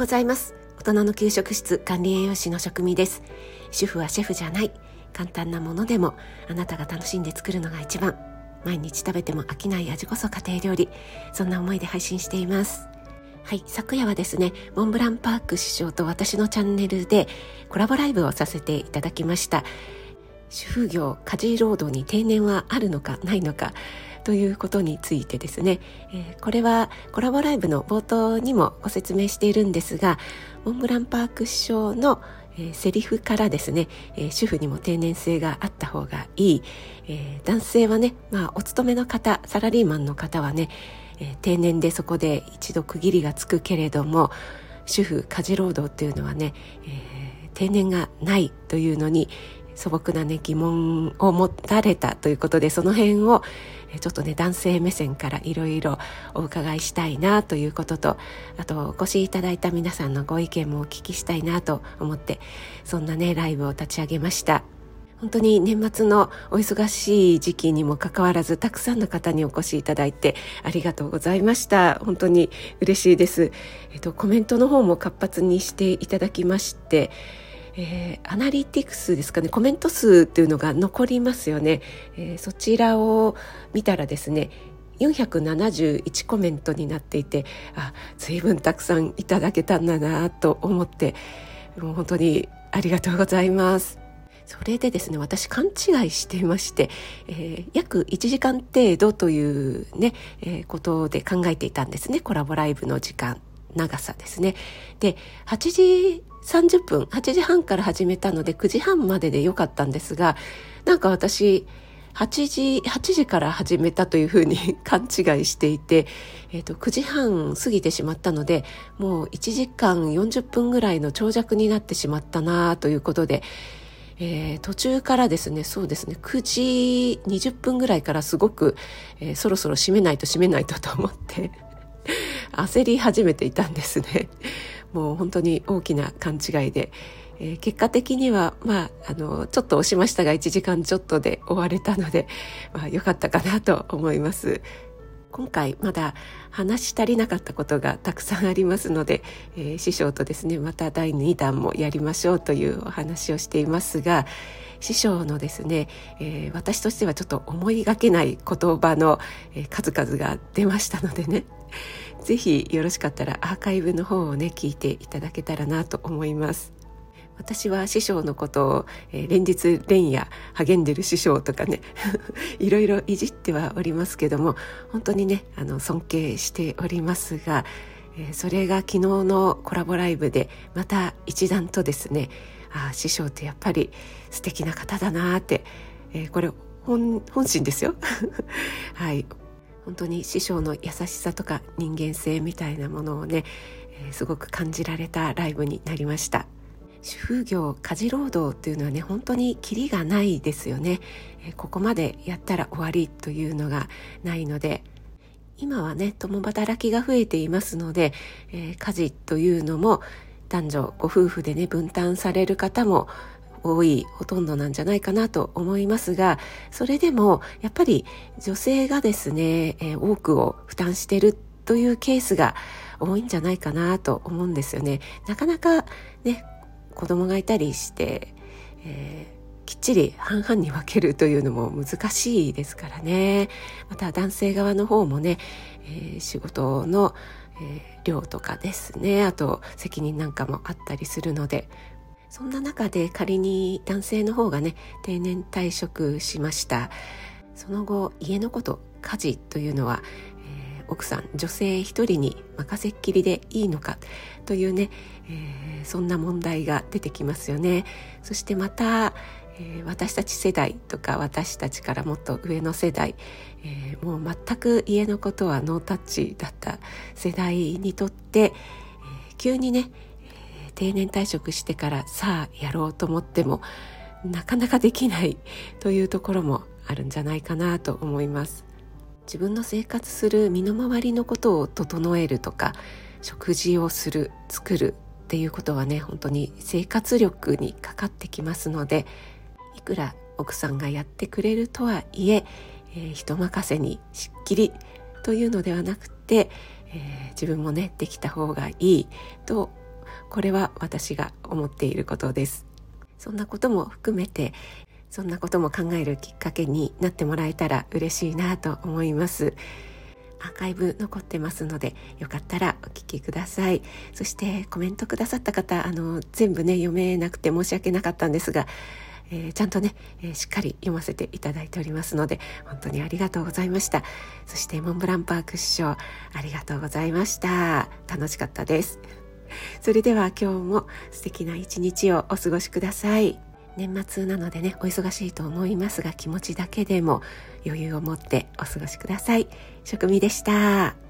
ございます。大人の給食室管理栄養士の職味です。主婦はシェフじゃない。簡単なものでもあなたが楽しんで作るのが一番。毎日食べても飽きない味こそ家庭料理。そんな思いで配信しています。はい、昨夜はですね、モンブランパーク師匠と私のチャンネルでコラボライブをさせていただきました。主婦業、家事労働に定年はあるのかないのか、ということについてですね、えー、これはコラボライブの冒頭にもご説明しているんですがモンブランパーク師匠のえー、セリフからですね、えー、主婦にも定年制があった方がいい、えー、男性はね、まあ、お勤めの方サラリーマンの方はね、え定年でそこで一度区切りがつくけれども主婦家事労働っていうのはね、え定年がないというのに素朴なね疑問を持たれたということでその辺をちょっとね男性目線からいろいろお伺いしたいなということとあとお越しいただいた皆さんのご意見もお聞きしたいなと思ってそんなねライブを立ち上げました。本当に年末のお忙しい時期にもかかわらずたくさんの方にお越しいただいてありがとうございました。本当に嬉しいです、えっと、コメントの方も活発にしていただきましてえー、アナリティクスですかねコメント数っていうのが残りますよね、えー、そちらを見たらですね471コメントになっていてあ随分たくさんいただけたんだなと思ってもう本当にありがとうございます。それでですね私勘違いしていまして、えー、約1時間程度というね、えー、ことで考えていたんですねコラボライブの時間。長さですね。で8時30分8時半から始めたので9時半まででよかったんですがなんか私8時8時から始めたというふうに 勘違いしていて、えーと、9時半過ぎてしまったのでもう1時間40分ぐらいの長尺になってしまったなということで、えー、途中からですねそうですね9時20分ぐらいからすごく、えー、そろそろ閉めないと閉めないとと思って。焦り始めていたんですね。もう本当に大きな勘違いで、えー、結果的には、まあ、あの、ちょっと押しましたが1時間ちょっとで終われたので、まあ、よかったかなと思います。今回まだ話し足りなかったことがたくさんありますので、えー、師匠とですねまた第2弾もやりましょうというお話をしていますが師匠のですね、えー、私としてはちょっと思いがけない言葉の、数々が出ましたのでねぜひよろしかったらアーカイブの方をね聞いていただけたらなと思います。私は師匠のことを、えー、連日連夜励んでる師匠とかね いろいろいじってはおりますけども本当にねあの尊敬しておりますが、えー、それが昨日のコラボライブでまた一段とですねあ師匠ってやっぱり素敵な方だなって、えー、これ本心ですよ。はい。本当に師匠の優しさとか人間性みたいなものをね、えー、すごく感じられたライブになりました。主婦業家事労働っていうのはね本当にキリがないですよね、ここまでやったら終わりというのがないので今はね共働きが増えていますので、えー、家事というのも男女ご夫婦でね分担される方も多いほとんどなんじゃないかなと思いますがそれでもやっぱり女性がですね、えー、多くを負担してるというケースが多いんじゃないかなと思うんですよね。なかなかね子供がいたりして、えー、きっちり半々に分けるというのも難しいですからね。また男性側の方もね、えー、仕事の、えー、量とかですね。あと責任なんかもあったりするので。そんな中で仮に男性の方がね定年退職しました。その後家のこと家事というのは、奥さん女性一人に任せっきりでいいのかというね、えー、そんな問題が出てきますよね。そしてまた、えー、私たち世代とか私たちからもっと上の世代、えー、もう全く家のことはノータッチだった世代にとって、え急にね定年退職してからさあやろうと思ってもなかなかできないというところもあるんじゃないかなと思います。自分の生活する身の回りのことを整えるとか食事をする作るっていうことはね本当に生活力にかかってきますのでいくら奥さんがやってくれるとはいええー、人任せにしっきりというのではなくて、えー、自分もねできた方がいいとこれは私が思っていることです。そんなことも含めてそんなことも考えるきっかけになってもらえたら嬉しいなと思います。アーカイブ残ってますのでよかったらお聞きください。そしてコメントくださった方あの全部ね読めなくて申し訳なかったんですがえー、ちゃんとね、えー、しっかり読ませていただいておりますので本当にありがとうございました。そしてモンブランパーク師匠ありがとうございました。楽しかったです。それでは今日も素敵な一日をお過ごしください。年末なのでねお忙しいと思いますが気持ちだけでも余裕を持ってお過ごしください。職味でした。